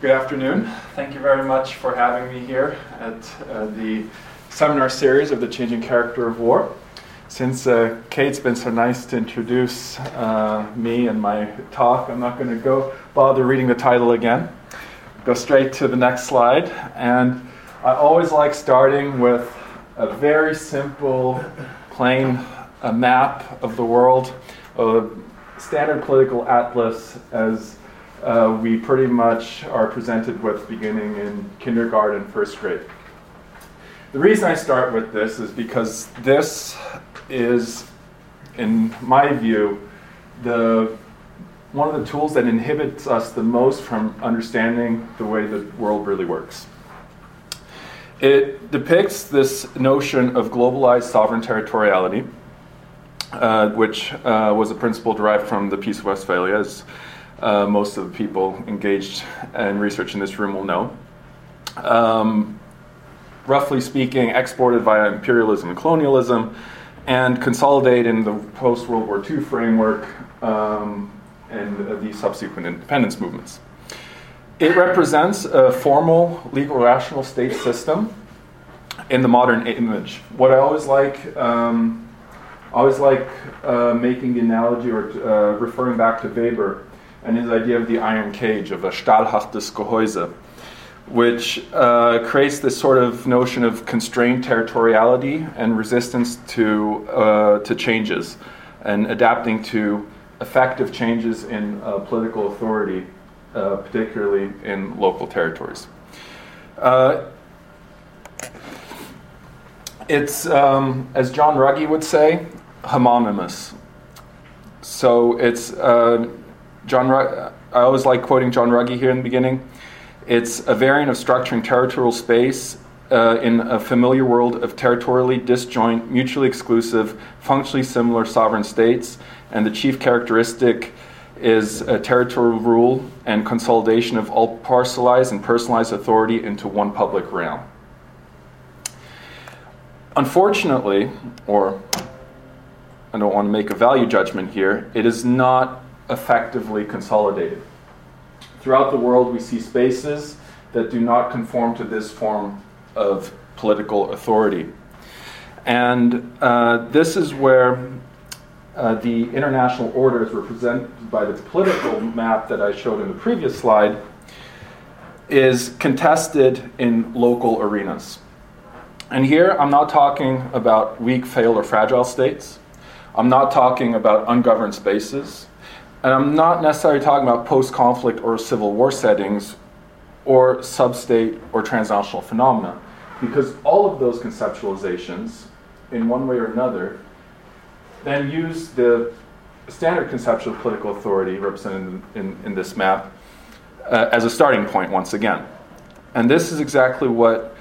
Good afternoon. Thank you very much for having me here at uh, the seminar series of the Changing Character of War. Since uh, Kate's been so nice to introduce uh, me and my talk, I'm not going to go bother reading the title again. Go straight to the next slide. And I always like starting with a very simple, plain map of the world, a standard political atlas as uh, we pretty much are presented with beginning in kindergarten, first grade. The reason I start with this is because this is, in my view, the one of the tools that inhibits us the most from understanding the way the world really works. It depicts this notion of globalized sovereign territoriality, uh, which uh, was a principle derived from the Peace of Westphalia, as uh, most of the people engaged in research in this room will know. Um, roughly speaking, exported via imperialism and colonialism, and consolidate in the post World War II framework um, and the subsequent independence movements. It represents a formal, legal, rational state system in the modern image. What I always like, um, always like uh, making the analogy or uh, referring back to Weber and his idea of the iron cage, of a stahlhartes Gehäuse which uh, creates this sort of notion of constrained territoriality and resistance to, uh, to changes and adapting to effective changes in uh, political authority, uh, particularly in local territories. Uh, it's, um, as John Ruggie would say, homonymous. So it's John. I always like quoting John Ruggie here in the beginning. It's a variant of structuring territorial space uh, in a familiar world of territorially disjoint, mutually exclusive, functionally similar sovereign states, and the chief characteristic is territorial rule and consolidation of all parcelized and personalized authority into one public realm. Unfortunately, or I don't want to make a value judgment here, it is not effectively consolidated. Throughout the world, we see spaces that do not conform to this form of political authority. And uh, this is where uh, the international order is represented by the political map that I showed in the previous slide, is contested in local arenas. And here I'm not talking about weak, failed, or fragile states. I'm not talking about ungoverned spaces. And I'm not necessarily talking about post conflict or civil war settings or sub-state or transnational phenomena, because all of those conceptualizations, in one way or another, then use the standard conception of political authority represented in, in, in this map uh, as a starting point once again. And this is exactly what,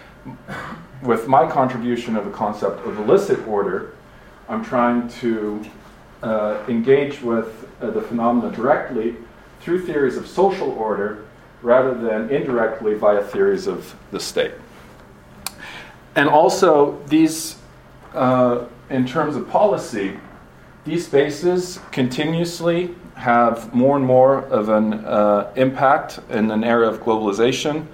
with my contribution of the concept of illicit order, I'm trying to uh, engage with uh, the phenomena directly through theories of social order rather than indirectly via theories of the state. And also, these, uh, in terms of policy, these spaces continuously have more and more of an uh, impact in an era of globalization.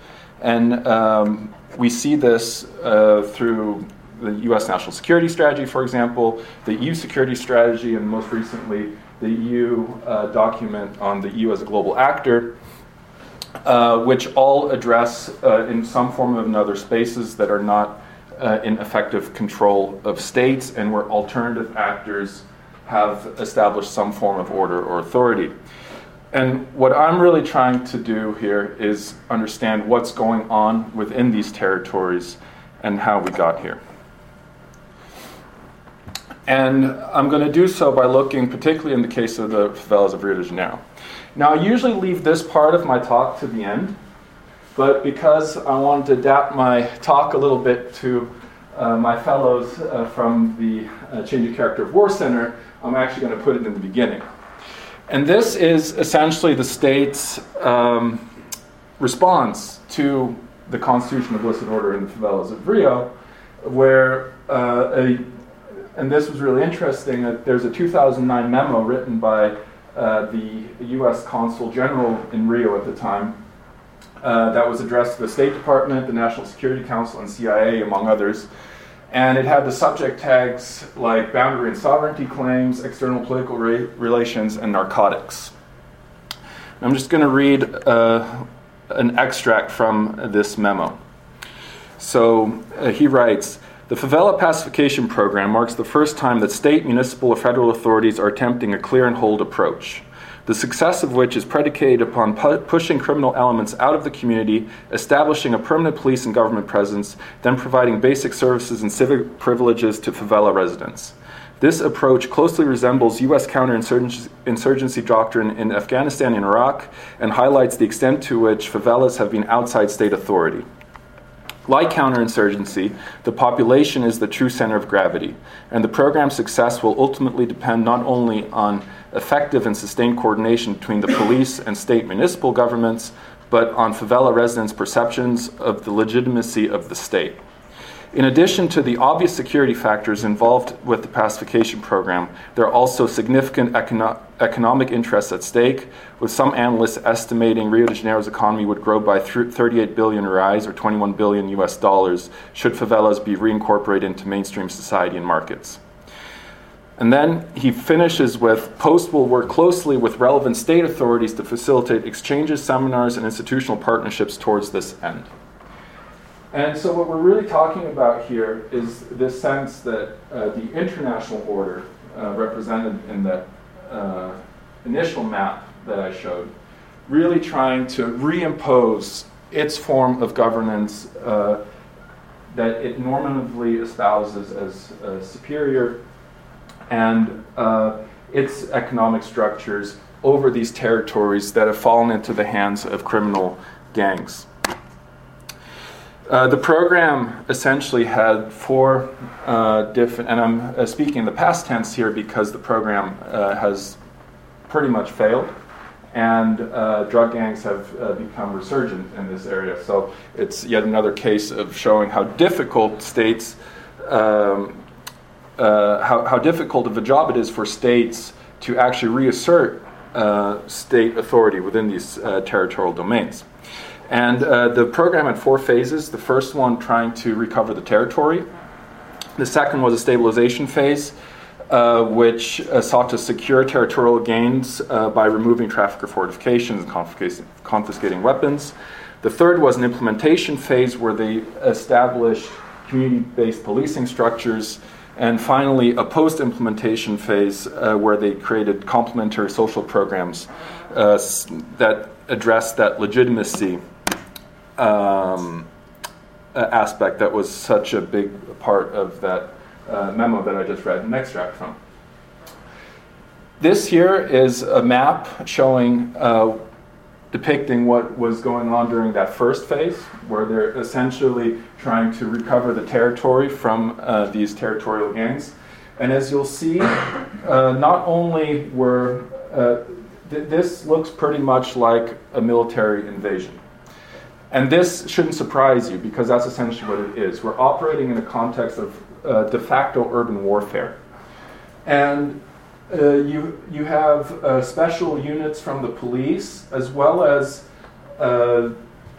And um, we see this uh, through the US national security strategy, for example, the EU security strategy, and most recently, the EU uh, document on the EU as a global actor, uh, which all address, uh, in some form or another, spaces that are not uh, in effective control of states and where alternative actors have established some form of order or authority. And what I'm really trying to do here is understand what's going on within these territories and how we got here. And I'm going to do so by looking, particularly in the case of the favelas of Rio de Janeiro. Now, I usually leave this part of my talk to the end, but because I wanted to adapt my talk a little bit to uh, my fellows uh, from the uh, Changing Character of War Center, I'm actually going to put it in the beginning. And this is essentially the state's um, response to the constitution of illicit order in the favelas of Rio, where uh, a and this was really interesting. Uh, there's a 2009 memo written by uh, the U.S. Consul General in Rio at the time, uh, that was addressed to the State Department, the National Security Council, and CIA, among others. And it had the subject tags like boundary and sovereignty claims, external political re- relations, and narcotics. I'm just going to read uh, an extract from this memo. So uh, he writes The favela pacification program marks the first time that state, municipal, or federal authorities are attempting a clear and hold approach the success of which is predicated upon pu- pushing criminal elements out of the community, establishing a permanent police and government presence, then providing basic services and civic privileges to favela residents. This approach closely resembles U.S. counterinsurgency doctrine in Afghanistan and Iraq and highlights the extent to which favelas have been outside state authority. Like counterinsurgency, the population is the true center of gravity, and the program's success will ultimately depend not only on effective and sustained coordination between the police and state municipal governments, but on favela residents' perceptions of the legitimacy of the state. In addition to the obvious security factors involved with the pacification program, there are also significant econo- economic interests at stake, with some analysts estimating Rio de Janeiro's economy would grow by 38 billion reais or 21 billion US dollars should favelas be reincorporated into mainstream society and markets. And then he finishes with Post will work closely with relevant state authorities to facilitate exchanges, seminars, and institutional partnerships towards this end. And so, what we're really talking about here is this sense that uh, the international order, uh, represented in that uh, initial map that I showed, really trying to reimpose its form of governance uh, that it normatively espouses as uh, superior and uh, its economic structures over these territories that have fallen into the hands of criminal gangs. Uh, the program essentially had four uh, different, and I'm uh, speaking in the past tense here because the program uh, has pretty much failed, and uh, drug gangs have become resurgent in this area. So it's yet another case of showing how difficult states, um, how, how difficult of a job it is for states to actually reassert state authority within these territorial domains. And uh, the program had four phases. The first one trying to recover the territory. The second was a stabilization phase, uh, which uh, sought to secure territorial gains uh, by removing trafficker fortifications and confiscating, confiscating weapons. The third was an implementation phase where they established community based policing structures. And finally, a post implementation phase uh, where they created complementary social programs uh, that addressed that legitimacy um, aspect that was such a big part of that uh, memo that I just read an extract from. This here is a map showing, uh, depicting what was going on during that first phase, where they're essentially trying to recover the territory from uh, these territorial gangs. And as you'll see, uh, not only were uh, th- this looks pretty much like a military invasion. And this shouldn't surprise you because that's essentially what it is. We're operating in a context of uh, de facto urban warfare. And uh, you, you have uh, special units from the police as well as, uh,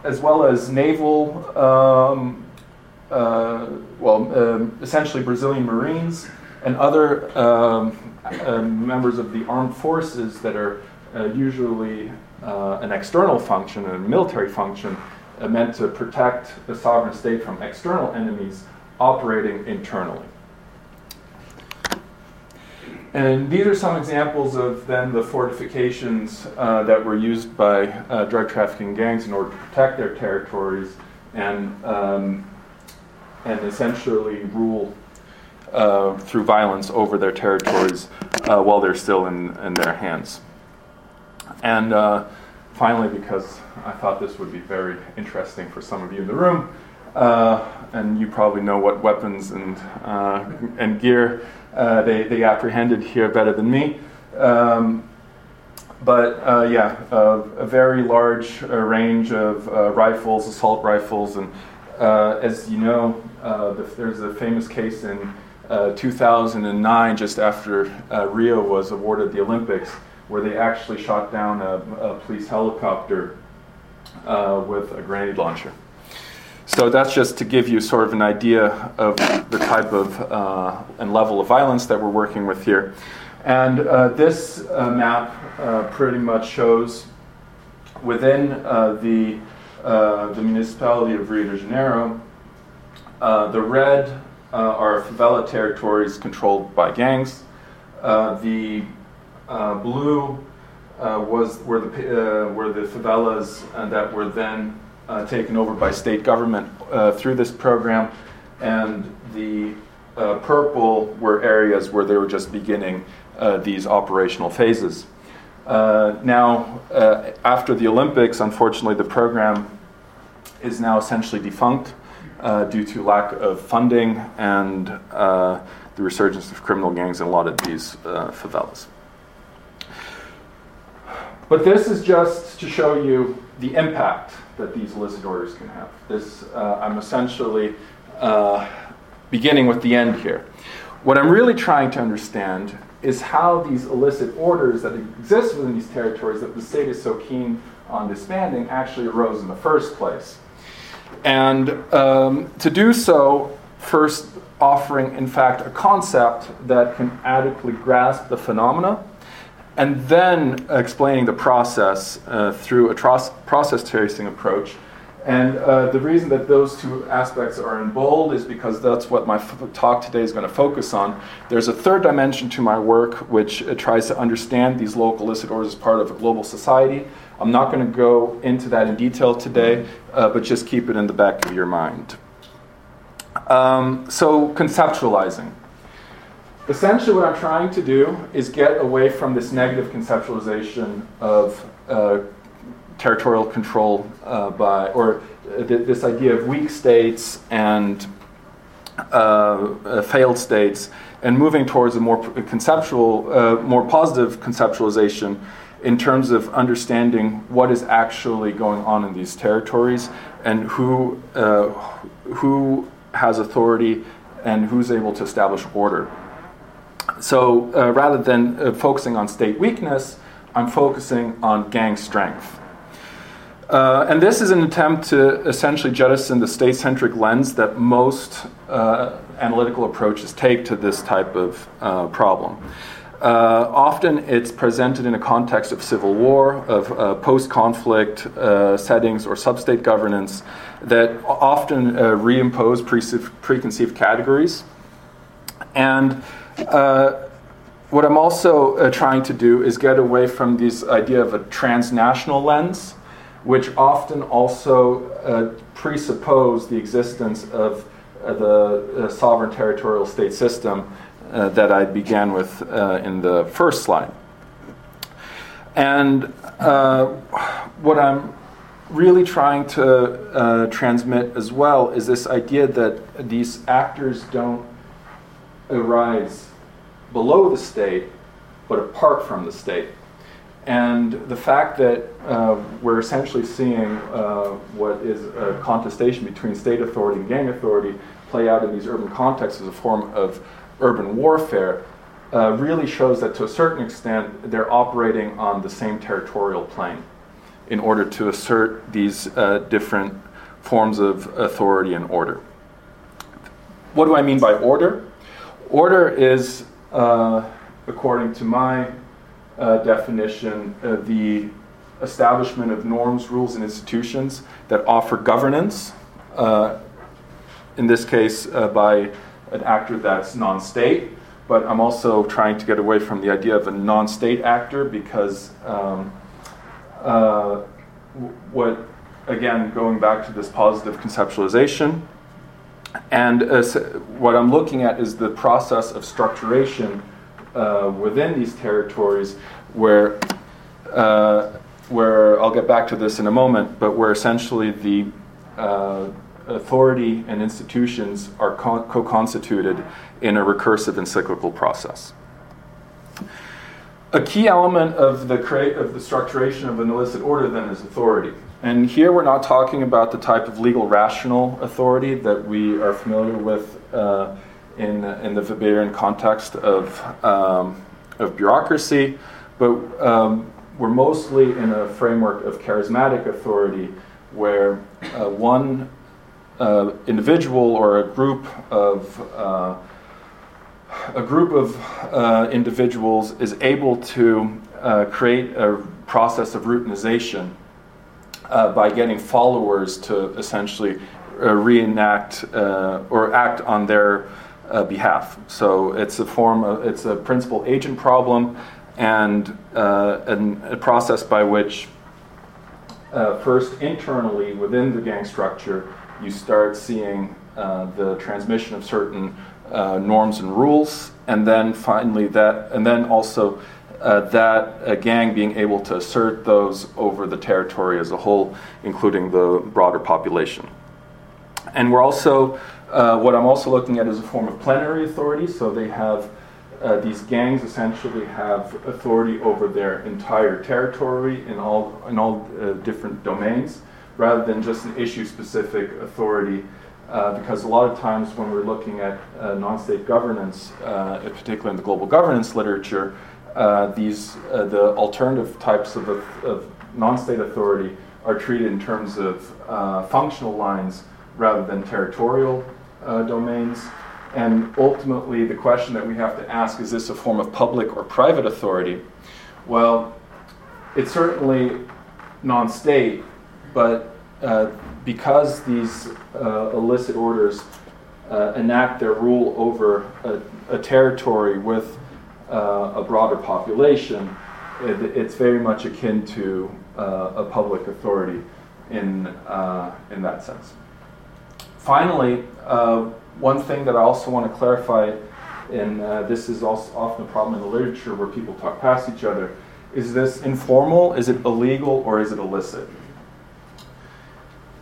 as, well as naval, um, uh, well, um, essentially Brazilian Marines and other um, uh, members of the armed forces that are usually an external function and a military function meant to protect the sovereign state from external enemies operating internally. And these are some examples of then the fortifications uh, that were used by uh, drug trafficking gangs in order to protect their territories and, um, and essentially rule uh, through violence over their territories uh, while they're still in, in their hands. And uh, finally, because I thought this would be very interesting for some of you in the room, uh, and you probably know what weapons and, uh, and gear uh, they, they apprehended here better than me. Um, but uh, yeah, a very large uh, range of uh, rifles, assault rifles, and as you know, the, there's a famous case in 2009, just after Rio was awarded the Olympics, where they actually shot down a, a police helicopter uh, with a grenade launcher. So that's just to give you sort of an idea of the type of uh, and level of violence that we're working with here. And uh, this uh, map uh, pretty much shows within uh, the, the municipality of Rio de Janeiro, the red are favela territories controlled by gangs. the blue was were the, were the favelas that were then uh, taken over by state government uh, through this program, and the uh, purple were areas where they were just beginning uh, these operational phases. Uh, now, uh, after the Olympics, unfortunately, the program is now essentially defunct due to lack of funding and the resurgence of criminal gangs in a lot of these favelas. But this is just to show you the impact that these illicit orders can have. This, uh, I'm essentially uh, beginning with the end here. What I'm really trying to understand is how these illicit orders that exist within these territories that the state is so keen on disbanding actually arose in the first place. And um, to do so, first offering, in fact, a concept that can adequately grasp the phenomena and then explaining the process uh, through a process tracing approach. And uh, the reason that those two aspects are in bold is because that's what my f- talk today is going to focus on. There's a third dimension to my work which uh, tries to understand these local illicit as part of a global society. I'm not going to go into that in detail today, uh, but just keep it in the back of your mind. Um, so, conceptualizing. Essentially, what I'm trying to do is get away from this negative conceptualization of uh, territorial control uh, by, or th- this idea of weak states and uh, uh failed states, and moving towards a more conceptual, uh, more positive conceptualization in terms of understanding what is actually going on in these territories and who, uh, who has authority and who's able to establish order. So uh, rather than uh, focusing on state weakness, I'm focusing on gang strength. Uh, and this is an attempt to essentially jettison the state centric lens that most uh, analytical approaches take to this type of uh, problem. Uh, often it's presented in a context of civil war, of post conflict settings, or sub state governance that often reimpose pre- preconceived categories. And uh, what I'm also uh, trying to do is get away from this idea of a transnational lens, which often also uh, presuppose the existence of uh, the sovereign territorial state system uh, that I began with in the first slide. And what I'm really trying to transmit as well is this idea that these actors don't arise below the state but apart from the state. And the fact that uh, we're essentially seeing uh, what is a contestation between state authority and gang authority play out in these urban contexts as a form of urban warfare uh, really shows that to a certain extent they're operating on the same territorial plane in order to assert these uh, different forms of authority and order. What do I mean by order? Order is, uh, according to my uh, definition, uh, the establishment of norms, rules, and institutions that offer governance, uh, in this case uh, by an actor that's non state. But I'm also trying to get away from the idea of a non state actor because um, uh, what, again, going back to this positive conceptualization, and uh, what I'm looking at is the process of structuration uh, within these territories where, uh, where I'll get back to this in a moment, but where essentially the uh, authority and institutions are co constituted in a recursive and cyclical process. A key element of the, crea- of the structuration of an illicit order then is authority. And here we're not talking about the type of legal rational authority that we are familiar with uh, in, in the Weberian context of, um, of bureaucracy, but um, we're mostly in a framework of charismatic authority where uh, one uh, individual or a group of uh, a group of uh, individuals is able to uh, create a process of routinization uh, by getting followers to essentially uh, reenact uh, or act on their uh, behalf. So it's a form of it's a principal agent problem, and, and a process by which first internally within the gang structure you start seeing the transmission of certain uh, norms and rules, and then finally that, and then also uh, that uh, gang being able to assert those over the territory as a whole, including the broader population. And we're also, uh, what I'm also looking at is a form of plenary authority. So they have, uh, these gangs essentially have authority over their entire territory in all, in all uh, different domains, rather than just an issue specific authority uh, because a lot of times when we're looking at uh, non-state governance, uh, particularly in the global governance literature, uh, these uh, the alternative types of, of, non-state authority are treated in terms of functional lines rather than territorial domains. And ultimately, the question that we have to ask is this a form of public or private authority? Well, it's certainly non-state, but uh, because these uh, illicit orders uh, enact their rule over a, a territory with uh, a broader population, it, it's very much akin to uh, a public authority in, in that sense. Finally, one thing that I also want to clarify, and this is also often a problem in the literature where people talk past each other, is this informal, is it illegal, or is it illicit?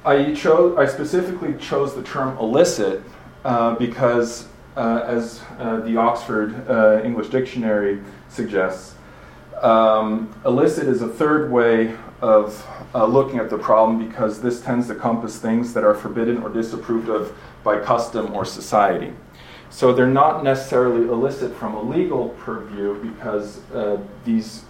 I chose. I specifically chose the term illicit uh, because, uh, as uh, the Oxford uh, English Dictionary suggests, um, illicit is a third way of uh, looking at the problem because this tends to compass things that are forbidden or disapproved of by custom or society. So they're not necessarily illicit from a legal purview because uh, these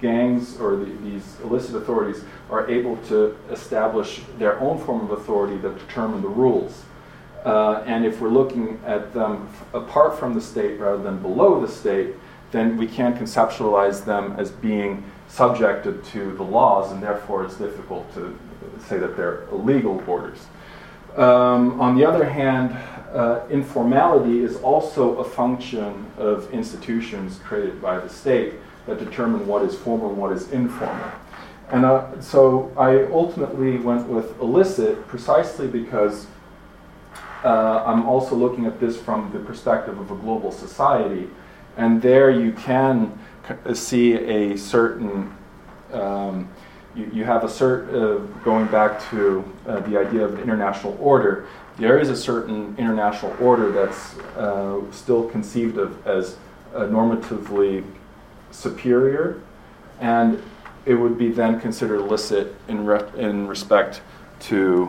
gangs or the, these illicit authorities are able to establish their own form of authority that determine the rules. Uh, and if we're looking at them apart from the state rather than below the state, then we can't conceptualize them as being subjected to the laws, and therefore it's difficult to say that they're illegal orders. Um, on the other hand, uh, informality is also a function of institutions created by the state that determine what is formal and what is informal. And uh, so I ultimately went with illicit precisely because uh, I'm also looking at this from the perspective of a global society. And there you can see a certain, um, you, you, have a certain, uh, going back to uh, the idea of international order, there is a certain international order that's uh, still conceived of as normatively superior, and it would be then considered illicit in, re- in respect to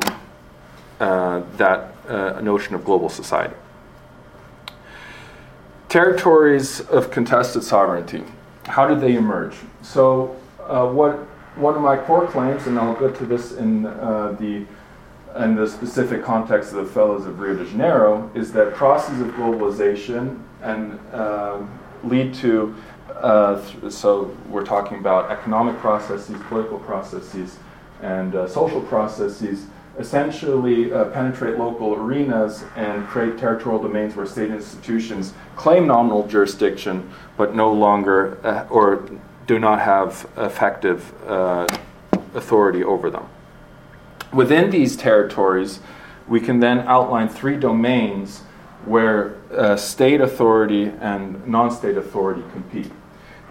uh, that uh, notion of global society. Territories of contested sovereignty. How did they emerge? So, uh, what one of my core claims, and I'll get to this in uh, the in the specific context of the favelas of Rio de Janeiro, is that processes of globalization and um, lead to uh, th- so we're talking about economic processes, political processes, and uh, social processes essentially uh, penetrate local arenas and create territorial domains where state institutions claim nominal jurisdiction but no longer uh, or do not have effective uh, authority over them. Within these territories, we can then outline three domains where uh, state authority and non state authority compete.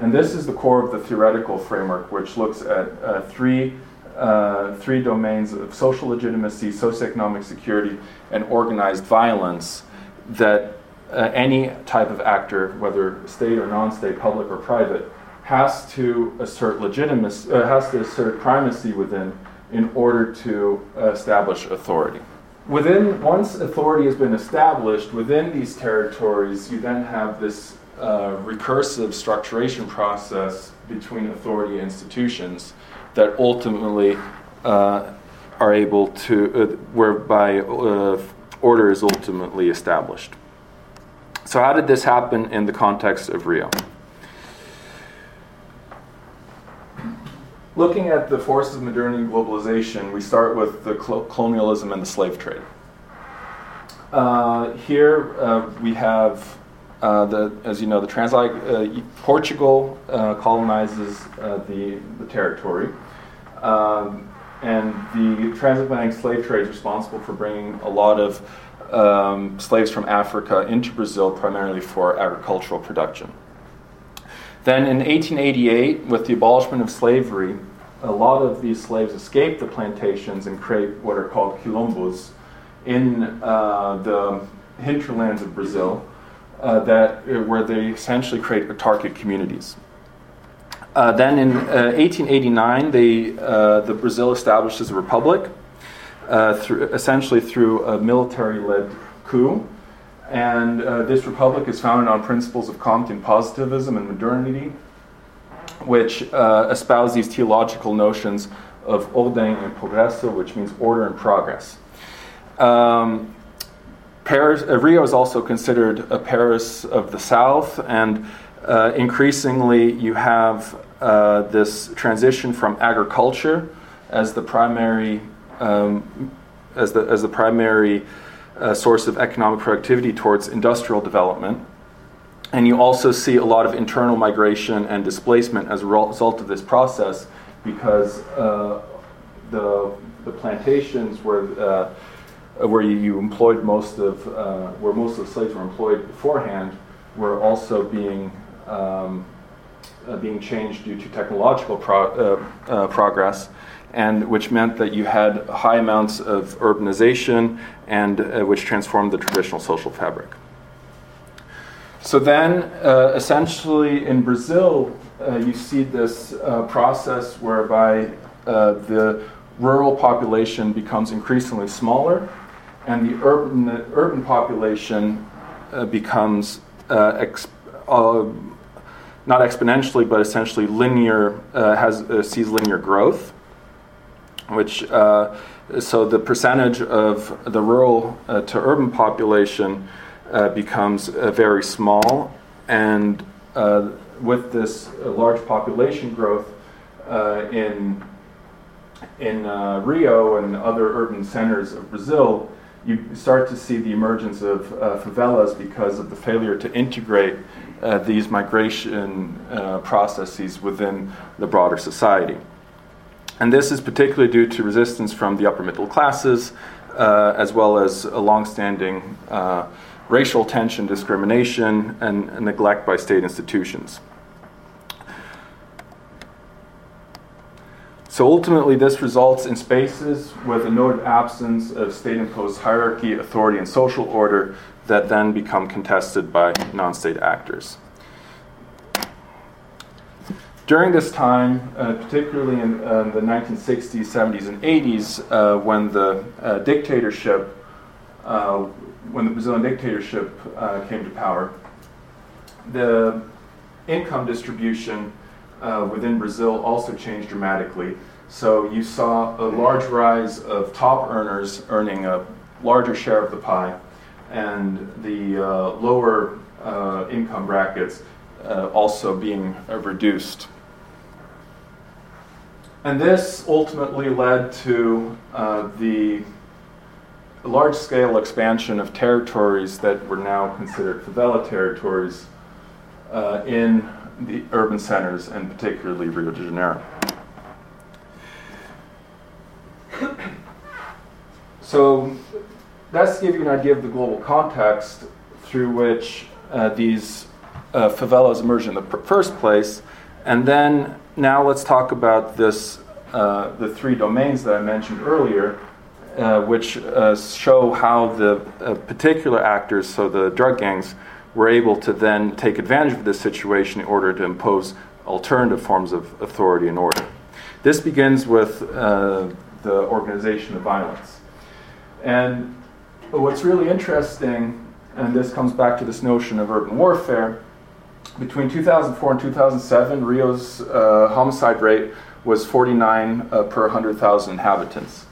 And this is the core of the theoretical framework, which looks at uh, three, uh, three domains of social legitimacy, socioeconomic security, and organized violence that uh, any type of actor, whether state or non state, public or private, has to assert legitimacy, uh, has to assert primacy within in order to establish authority. Within, once authority has been established within these territories, you then have this uh, recursive structuration process between authority institutions that ultimately uh, are able to, uh, whereby uh, order is ultimately established. So, how did this happen in the context of Rio? Looking at the forces of modernity and globalization, we start with the colonialism and the slave trade. Uh, here uh, we have uh, the, as you know, the transatlantic uh, Portugal colonizes the the territory, um, and the transatlantic slave trade is responsible for bringing a lot of um, slaves from Africa into Brazil, primarily for agricultural production. Then in 1888, with the abolishment of slavery, a lot of these slaves escape the plantations and create what are called quilombos in uh, the hinterlands of Brazil, uh, that, uh, where they essentially create autarkic communities. Uh, then in 1889, uh, they, uh, the Brazil establishes a republic, through, essentially through a military-led coup. And this republic is founded on principles of Comtean positivism and modernity, which espouse these theological notions of ordem and progresso, which means order and progress. Um, Paris, uh, Rio is also considered a Paris of the South, and uh, increasingly you have uh, this transition from agriculture as the primary um, as the as the primary uh, source of economic productivity towards industrial development. And you also see a lot of internal migration and displacement as a result of this process because uh, the, the plantations where, uh, where you employed most of, uh, where most of the slaves were employed beforehand were also being, um, uh, being changed due to technological pro- uh, progress and which meant that you had high amounts of urbanization and uh, which transformed the traditional social fabric. So then, uh, essentially, in Brazil, uh, you see this uh, process whereby uh, the rural population becomes increasingly smaller, and the urban, the urban population uh, becomes ex- not exponentially, but essentially linear, has sees linear growth which uh, so the percentage of the rural uh, to urban population uh, becomes uh, very small, and uh, with this uh, large population growth in in Rio and other urban centers of Brazil, you start to see the emergence of favelas because of the failure to integrate these migration processes within the broader society. And this is particularly due to resistance from the upper middle classes, uh, as well as a longstanding uh, racial tension, discrimination, and, and neglect by state institutions. So ultimately, this results in spaces with a noted absence of state imposed hierarchy, authority, and social order that then become contested by non state actors. During this time, uh, particularly in uh, the 1960s, 70s, and 80s, uh, when the uh, dictatorship, uh, when the Brazilian dictatorship uh, came to power, the income distribution within Brazil also changed dramatically. So you saw a large rise of top earners earning a larger share of the pie, and the lower income brackets also being reduced. And this ultimately led to uh, the large scale expansion of territories that were now considered favela territories uh, in the urban centers and particularly Rio de Janeiro. So that's to give you an idea of the global context through which uh, these uh, favelas emerged in the pr- first place, and then now let's talk about this, uh, the three domains that I mentioned earlier, uh, which uh, show how the uh, particular actors, so the drug gangs, were able to then take advantage of this situation in order to impose alternative forms of authority and order. This begins with the organization of violence. And what's really interesting, and this comes back to this notion of urban warfare, between 2004 and 2007, Rio's uh, homicide rate was 49 uh, per 100,000 inhabitants.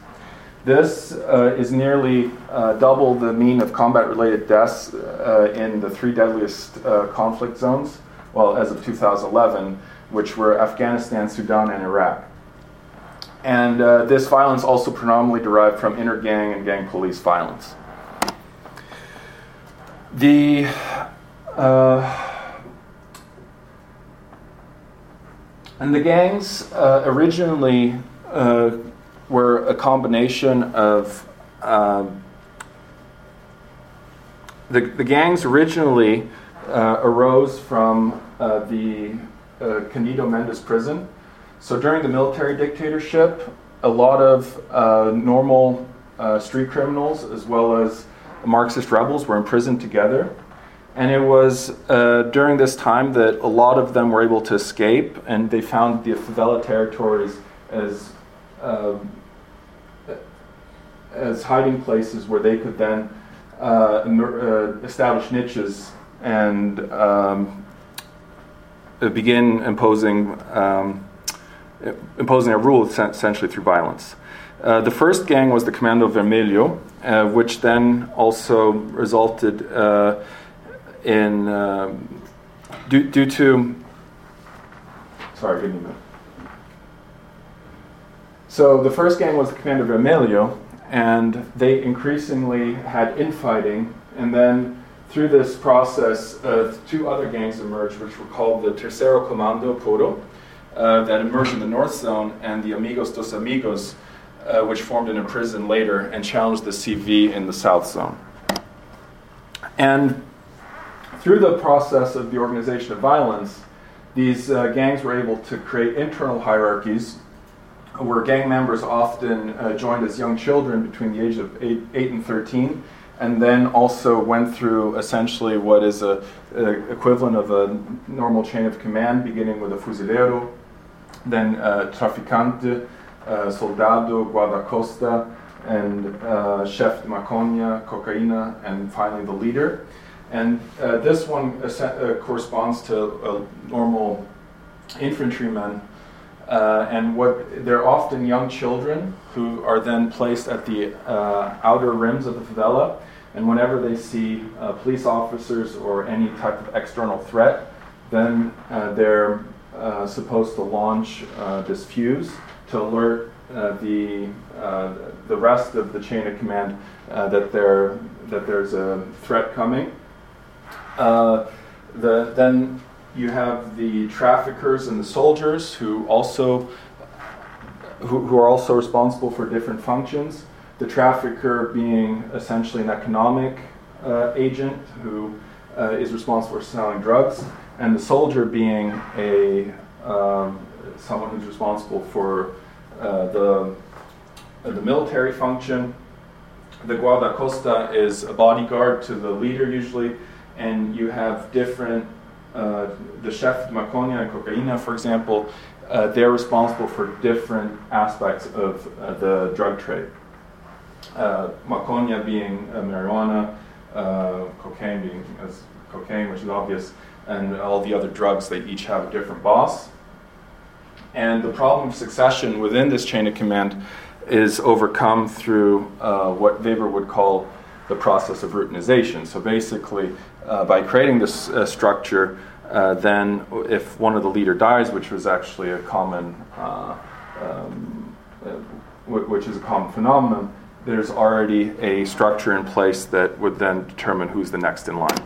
This uh, is nearly uh, double the mean of combat related deaths uh, in the three deadliest uh, conflict zones, well, as of 2011, which were Afghanistan, Sudan, and Iraq. And this violence also predominantly derived from inter gang and gang police violence. The uh, and the gangs originally were a combination of um, the, the gangs originally uh, arose from uh, the uh, Cândido Mendes prison. So during the military dictatorship, a lot of uh, normal uh, street criminals as well as Marxist rebels were imprisoned together. And it was uh, during this time that a lot of them were able to escape, and they found the favela territories as um, as hiding places where they could then uh, uh, establish niches and um, begin imposing um, imposing a rule essentially through violence. Uh, the first gang was the Comando Vermelho, uh, which then also resulted uh, in um, due, due to sorry, give me a minute. So the first gang was the Comando Vermelho, and they increasingly had infighting. And then through this process, uh, two other gangs emerged, which were called the Terceiro Comando Puro, uh, that emerged in the North Zone, and the Amigos dos Amigos, uh, which formed in a prison later and challenged the CV in the South Zone. And through the process of the organization of violence, these uh, gangs were able to create internal hierarchies where gang members often uh, joined as young children between the age of 8, eight and 13 and then also went through essentially what is a, a, equivalent of a normal chain of command beginning with a fusilero then uh, traficante uh, soldado guardacosta and uh, chef de maconha cocaína and finally the leader and uh, this one corresponds to a normal infantryman and what they're often young children who are then placed at the outer rims of the favela. And whenever they see police officers or any type of external threat, then they're supposed to launch this fuse to alert the the rest of the chain of command that there that there's a threat coming. the then you have the traffickers and the soldiers who also who, who are also responsible for different functions. The trafficker being essentially an economic uh, agent who uh, is responsible for selling drugs, and the soldier being a um, someone who's responsible for uh, the uh, the military function. The guardacosta is a bodyguard to the leader usually, and you have different uh, the chef de maconha and cocaína, for example, uh, they're responsible for different aspects of uh, the drug trade. Maconha being marijuana, cocaine being as cocaine, which is obvious, and all the other drugs, they each have a different boss. And the problem of succession within this chain of command is overcome through what Weber would call the process of routinization. So basically, uh, by creating this uh, structure, uh, then if one of the leader dies, which was actually a common, uh, um, uh, which is a common phenomenon, there's already a structure in place that would then determine who's the next in line.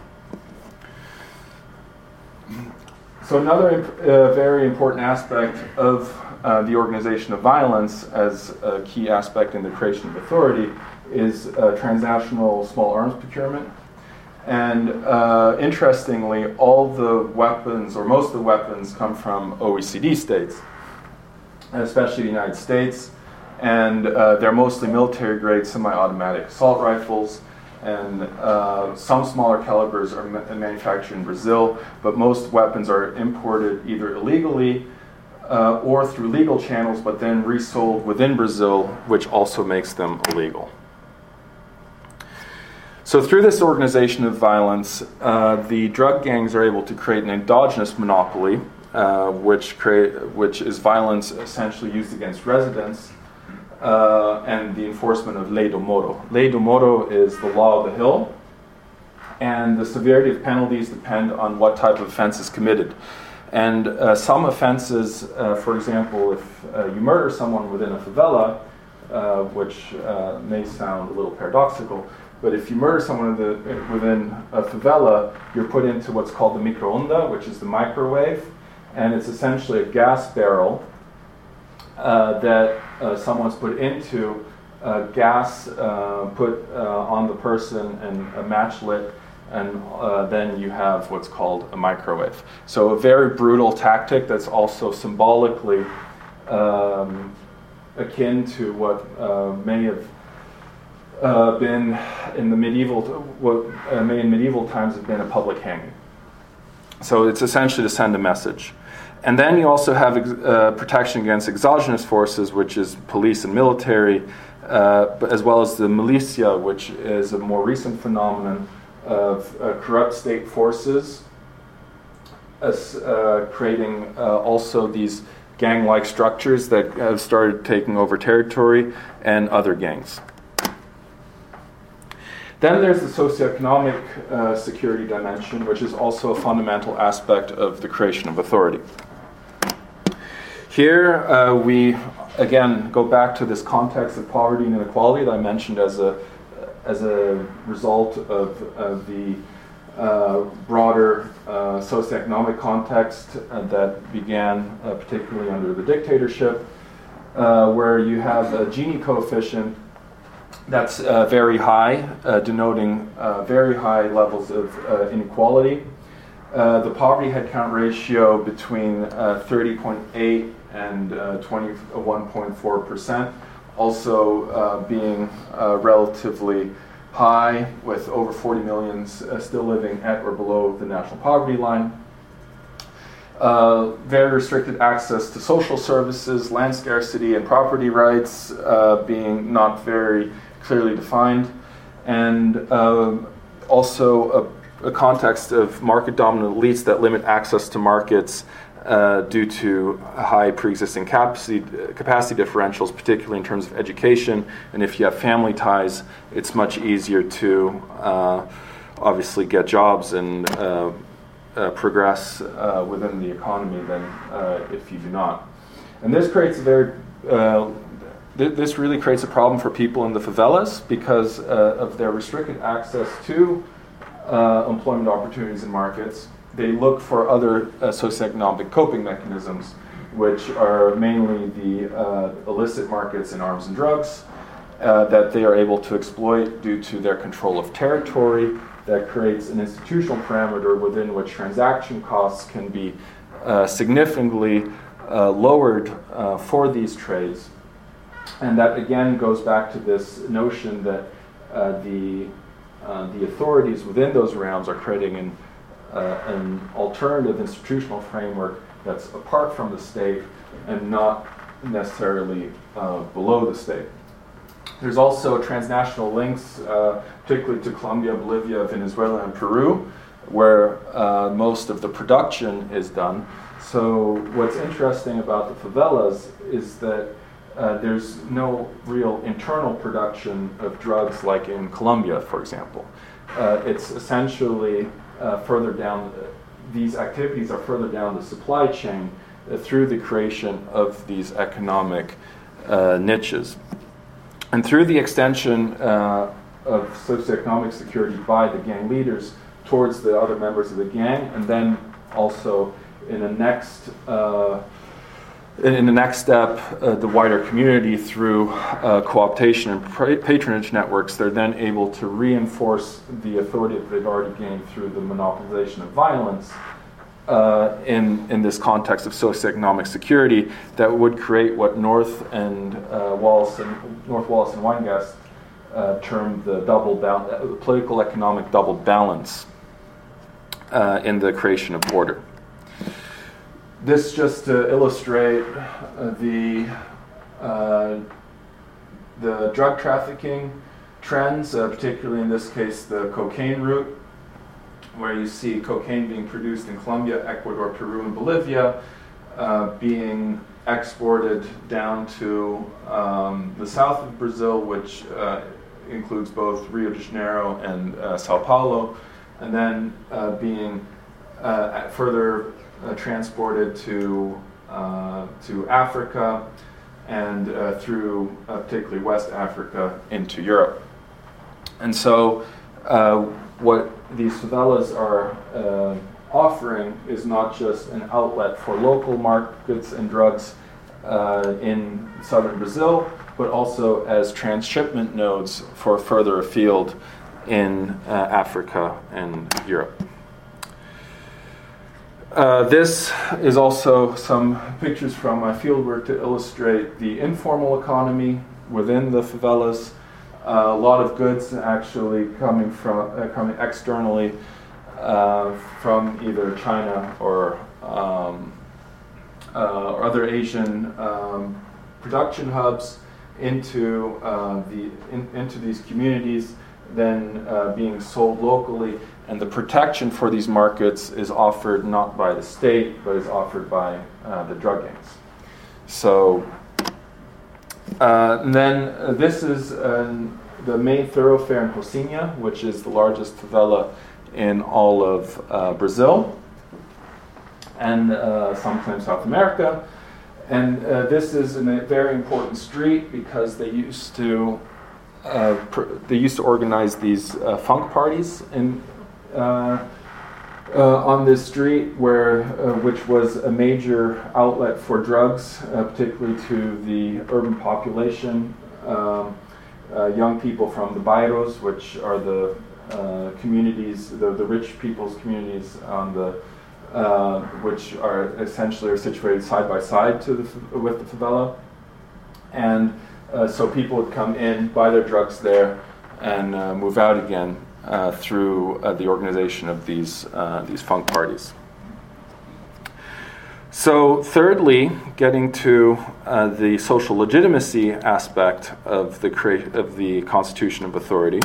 So another uh, very important aspect of the organization of violence as a key aspect in the creation of authority is transnational small arms procurement. And uh, interestingly, all the weapons, or most of the weapons, come from OECD states, especially the United States. And uh, they're mostly military grade semi automatic assault rifles. And uh, some smaller calibers are ma- manufactured in Brazil, but most weapons are imported either illegally uh, or through legal channels, but then resold within Brazil, which also makes them illegal. So, through this organization of violence, uh, the drug gangs are able to create an endogenous monopoly, uh, which, create, which is violence essentially used against residents, uh, and the enforcement of lei do morro. Lei do morro is the law of the hill, and the severity of penalties depend on what type of offense is committed. And uh, some offenses, uh, for example, if uh, you murder someone within a favela, uh, which uh, may sound a little paradoxical, but if you murder someone within a favela, you're put into what's called the microonda, which is the microwave, and it's essentially a gas barrel uh, that someone's put into gas put on the person and a match lit and uh, then you have what's called a microwave. So, a very brutal tactic that's also symbolically um, akin to what uh, may have uh, been in the medieval, what uh, may in medieval times have been a public hanging. So, it's essentially to send a message. And then you also have uh, protection against exogenous forces, which is police and military, uh, as well as the militia, which is a more recent phenomenon of uh, corrupt state forces, uh, creating uh, also these gang like structures that have started taking over territory and other gangs. Then there's the socioeconomic uh, security dimension, which is also a fundamental aspect of the creation of authority. Here uh, we again go back to this context of poverty and inequality that I mentioned as a as a result of, of the uh, broader uh, socioeconomic context uh, that began uh, particularly under the dictatorship, uh, where you have a Gini coefficient that's very high, denoting very high levels of inequality. the poverty headcount ratio between 30.8 and 21.4 percent also uh, being uh, relatively high, with over 40 million uh, still living at or below the national poverty line. Uh, very restricted access to social services, land scarcity, and property rights uh, being not very clearly defined, and um, also a, a context of market dominant elites that limit access to markets uh, due to high pre-existing capacity, capacity differentials, particularly in terms of education. And if you have family ties, it's much easier to uh, obviously get jobs and uh, uh progress uh, within the economy than if you do not. And this creates a very th- this really creates a problem for people in the favelas because of their restricted access to employment opportunities and markets they look for other uh, socioeconomic coping mechanisms, which are mainly the uh, illicit markets in arms and drugs uh, that they are able to exploit due to their control of territory. That creates an institutional parameter within which transaction costs can be uh, significantly uh, lowered uh, for these trades. And that again goes back to this notion that the, the authorities within those realms are creating an uh, an alternative institutional framework that's apart from the state and not necessarily uh, below the state. There's also transnational links, uh, particularly to Colombia, Bolivia, Venezuela, and Peru, where uh, most of the production is done. So, what's interesting about the favelas is that uh, there's no real internal production of drugs like in Colombia, for example. Uh, it's essentially uh, further down, these activities are further down the supply chain uh, through the creation of these economic uh, niches. And through the extension uh, of socioeconomic security by the gang leaders towards the other members of the gang, and then also in the next uh, in the next step, uh, the wider community through uh, co-optation and patronage networks, they're then able to reinforce the authority that they've already gained through the monopolization of violence uh, in, in this context of socioeconomic security that would create what North and uh, Wallis and North Wallis and Weingast uh, termed the double ba- uh, political economic double balance in the creation of order this just to illustrate uh, the uh, the drug trafficking trends, uh, particularly in this case the cocaine route, where you see cocaine being produced in Colombia, Ecuador, Peru, and Bolivia, being exported down to um, the south of Brazil, which uh, includes both Rio de Janeiro and uh, Sao Paulo, and then uh, being further uh, transported to, to Africa and through particularly West Africa into Europe. And so, what these favelas are offering is not just an outlet for local markets and drugs uh, in southern Brazil, but also as transshipment nodes for further afield in uh, Africa and Europe. Uh, this is also some pictures from my fieldwork to illustrate the informal economy within the favelas. Uh, a lot of goods actually coming from uh, coming externally uh, from either China or um, uh, or other Asian um, production hubs into the in, into these communities, then uh, being sold locally, and the protection for these markets is offered not by the state, but is offered by uh, the drug gangs. So. Uh, then uh, this is the main thoroughfare in Rocinha, which is the largest favela in all of uh, Brazil and sometimes South America. And uh, this is a very important street because they used to uh, pr- they used to organize these uh, funk parties in. Uh, on this street, where which was a major outlet for drugs, particularly to the urban population, um, young people from the bairros, which are the uh, communities, the, the rich people's communities on the uh, which are essentially are situated side by side to the, with the favela, and uh, so people would come in, buy their drugs there, and uh, move out again uh, through the organization of these these funk parties. So, thirdly, getting to uh, the social legitimacy aspect of the, crea- of the constitution of authority.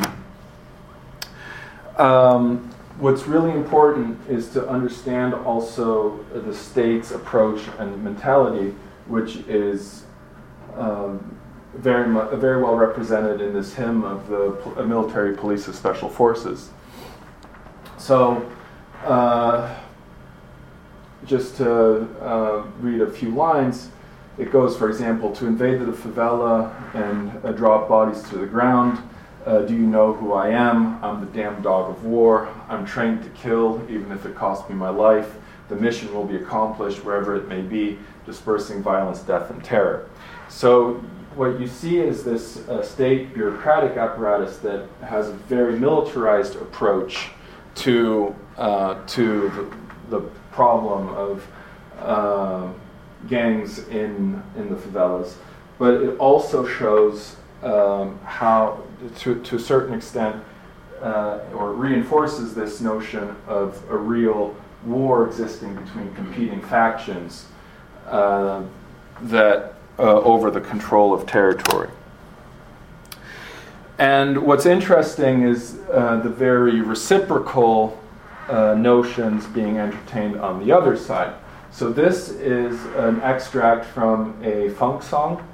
Um, what's really important is to understand also the state's approach and mentality, which is um, very, very well represented in this hymn of the military police of special forces. So, uh, just to uh, read a few lines, it goes, for example, to invade the favela and uh, drop bodies to the ground uh, do you know who I am? I'm the damned dog of war. I'm trained to kill, even if it costs me my life. The mission will be accomplished wherever it may be, dispersing violence, death, and terror. So, what you see is this uh, state bureaucratic apparatus that has a very militarized approach to, uh, to the, the, problem of uh, gangs in, in the favelas. But it also shows um, how to, to a certain extent, uh, or reinforces this notion of a real war existing between competing factions uh, that uh, over the control of territory. And what's interesting is uh, the very reciprocal uh, notions being entertained on the other side. So, this is an extract from a funk song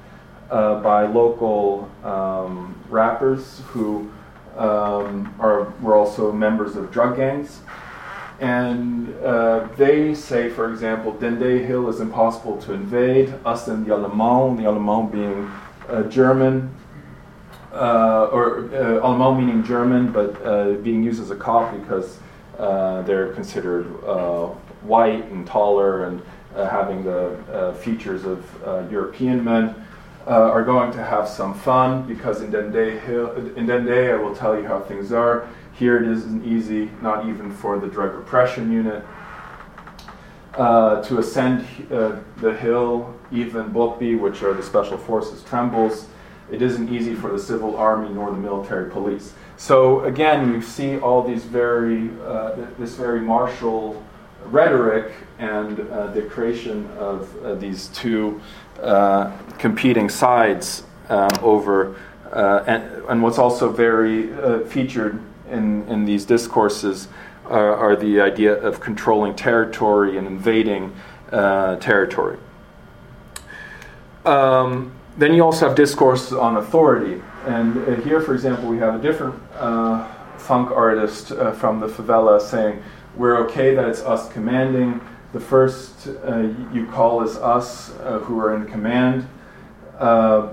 uh, by local um, rappers who um, are were also members of drug gangs. And uh, they say, for example, Dende Hill is impossible to invade. Us and the Alemão, the Alemão being uh, German, uh, or uh, Alemão meaning German, but uh, being used as a cop because uh, they're considered uh, white and taller and having the features of European men are going to have some fun because in Dende, Hill, in Dende, I will tell you how things are. Here it isn't easy, not even for the drug repression unit. Uh, to ascend uh, the hill, even BOPE, which are the special forces, trembles. It isn't easy for the civil army nor the military police. So again, you see all these very, uh, this very martial rhetoric and uh, the creation of uh, these two uh, competing sides uh, over, and, and, what's also very featured in, in these discourses are, are, the idea of controlling territory and invading territory. Um, then you also have discourse on authority. And uh, here, for example, we have a different uh, funk artist uh, from the favela saying, We're okay that it's us commanding. The first uh, you call is us uh, who are in command, uh,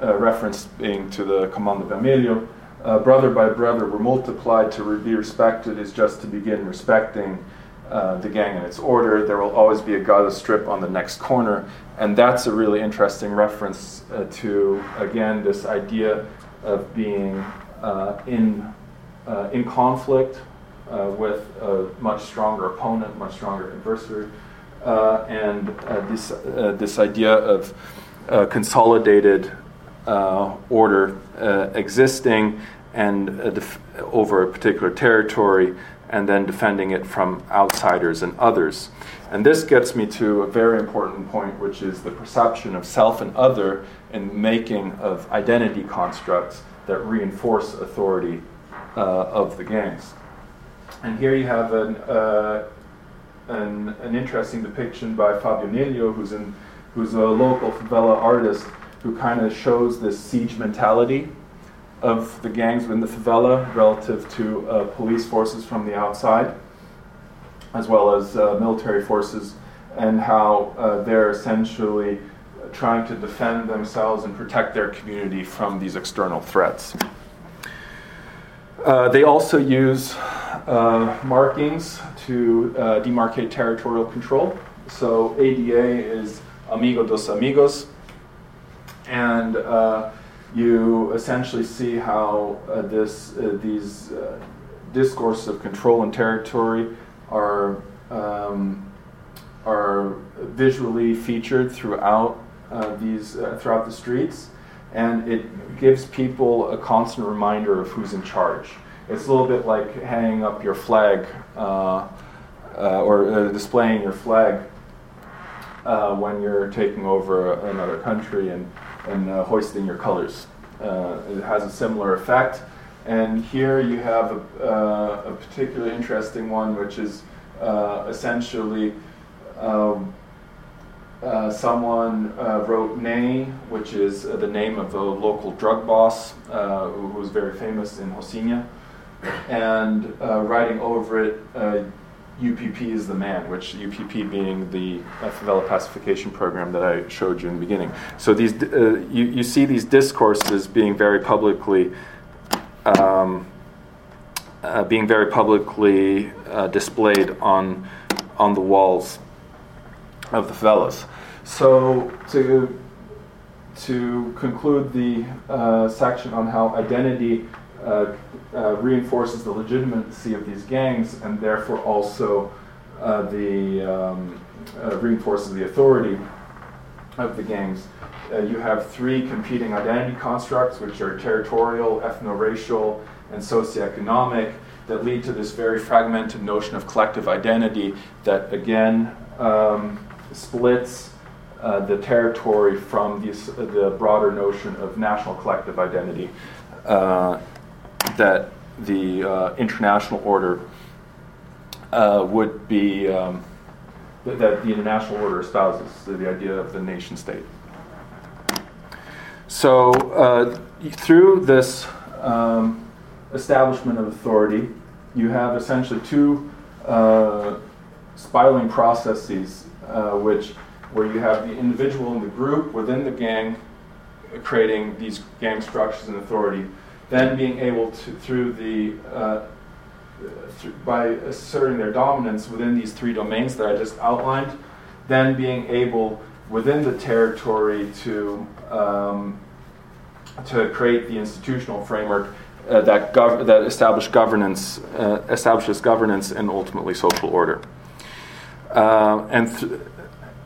reference being to the Comando Vermelho. Brother by brother, we're multiplied to be respected is just to begin respecting. Uh, the gang and its order. There will always be a Gaza strip on the next corner. And that's a really interesting reference uh, to, again, this idea of being uh, in, uh, in conflict uh, with a much stronger opponent, much stronger adversary, and this, this idea of consolidated order existing and def- over a particular territory and then defending it from outsiders and others. And this gets me to a very important point, which is the perception of self and other in making of identity constructs that reinforce authority uh, of the gangs. And here you have an, uh, an, an, interesting depiction by Fabio Nilio, who's, in, who's a local favela artist, who kind of shows this siege mentality of the gangs within the favela relative to uh, police forces from the outside, as well as uh, military forces, and how uh, they're essentially trying to defend themselves and protect their community from these external threats. Uh, they also use uh, markings to uh, demarcate territorial control. So ADA is Amigo dos Amigos, and you essentially see how uh, this, uh, these uh, discourses of control and territory are, um, are visually featured throughout uh, these uh, throughout the streets, and it gives people a constant reminder of who's in charge. It's a little bit like hanging up your flag uh, or displaying your flag when you're taking over another country and and uh, hoisting your colors. Uh, it has a similar effect. And here you have a, uh, a particularly interesting one, which is uh, essentially um, uh, someone uh, wrote Ney, which is the name of a local drug boss who was very famous in Rocinha. And writing over it, UPP is the man, which UPP being the favela pacification program that I showed you in the beginning. So these, uh, you, you see these discourses being very publicly, um, uh, being very publicly uh, displayed on on the walls of the favelas. So to to conclude the uh, section on how identity uh, uh, reinforces the legitimacy of these gangs and therefore also uh, the um, uh, reinforces the authority of the gangs. Uh, you have three competing identity constructs, which are territorial, ethno-racial, and socioeconomic, that lead to this very fragmented notion of collective identity that again um, splits uh, the territory from uh, the broader notion of national collective identity. Uh, that the uh, international order uh, would be um, that the international order espouses the idea of the nation state. So uh, through this um, establishment of authority, you have essentially two uh, spiraling processes, uh, which where you have the individual and the group within the gang creating these gang structures and authority then being able to, through the, uh, through, by asserting their dominance within these three domains that I just outlined, then being able within the territory to, um, to create the institutional framework uh, that, gov- that establish governance, uh, establishes governance and ultimately social order. Uh, and th-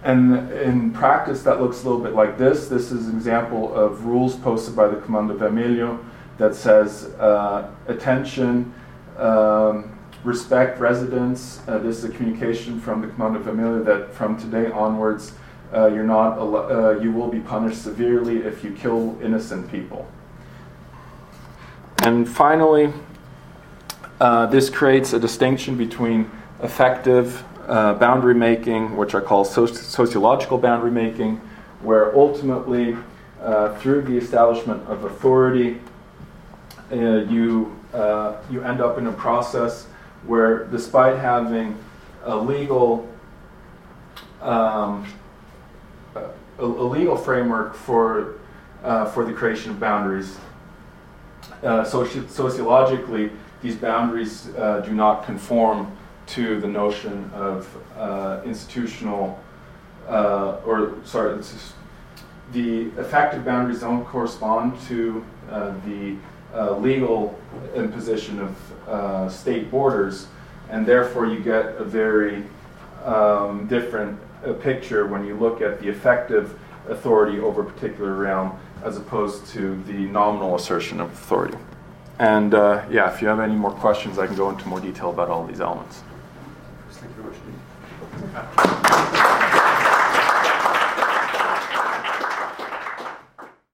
and in practice, that looks a little bit like this. This is an example of rules posted by the Comando Vermelho that says uh, attention, um, respect residents. Uh, this is a communication from the Comando Vermelho that from today onwards, uh, you're not al- uh, you will be punished severely if you kill innocent people. And finally, uh, this creates a distinction between effective uh, boundary making, which I call soci- sociological boundary making, where ultimately, through the establishment of authority, you, uh, you end up in a process where, despite having a legal um, a, a, legal framework for uh, for the creation of boundaries. Uh, soci- sociologically, these boundaries uh, do not conform to the notion of uh, institutional, uh, or sorry, the effective boundaries don't correspond to uh, legal imposition of state borders, and therefore you get a very um, different picture when you look at the effective authority over a particular realm as opposed to the nominal assertion of authority. And uh, yeah, if you have any more questions, I can go into more detail about all these elements. Thank you very much.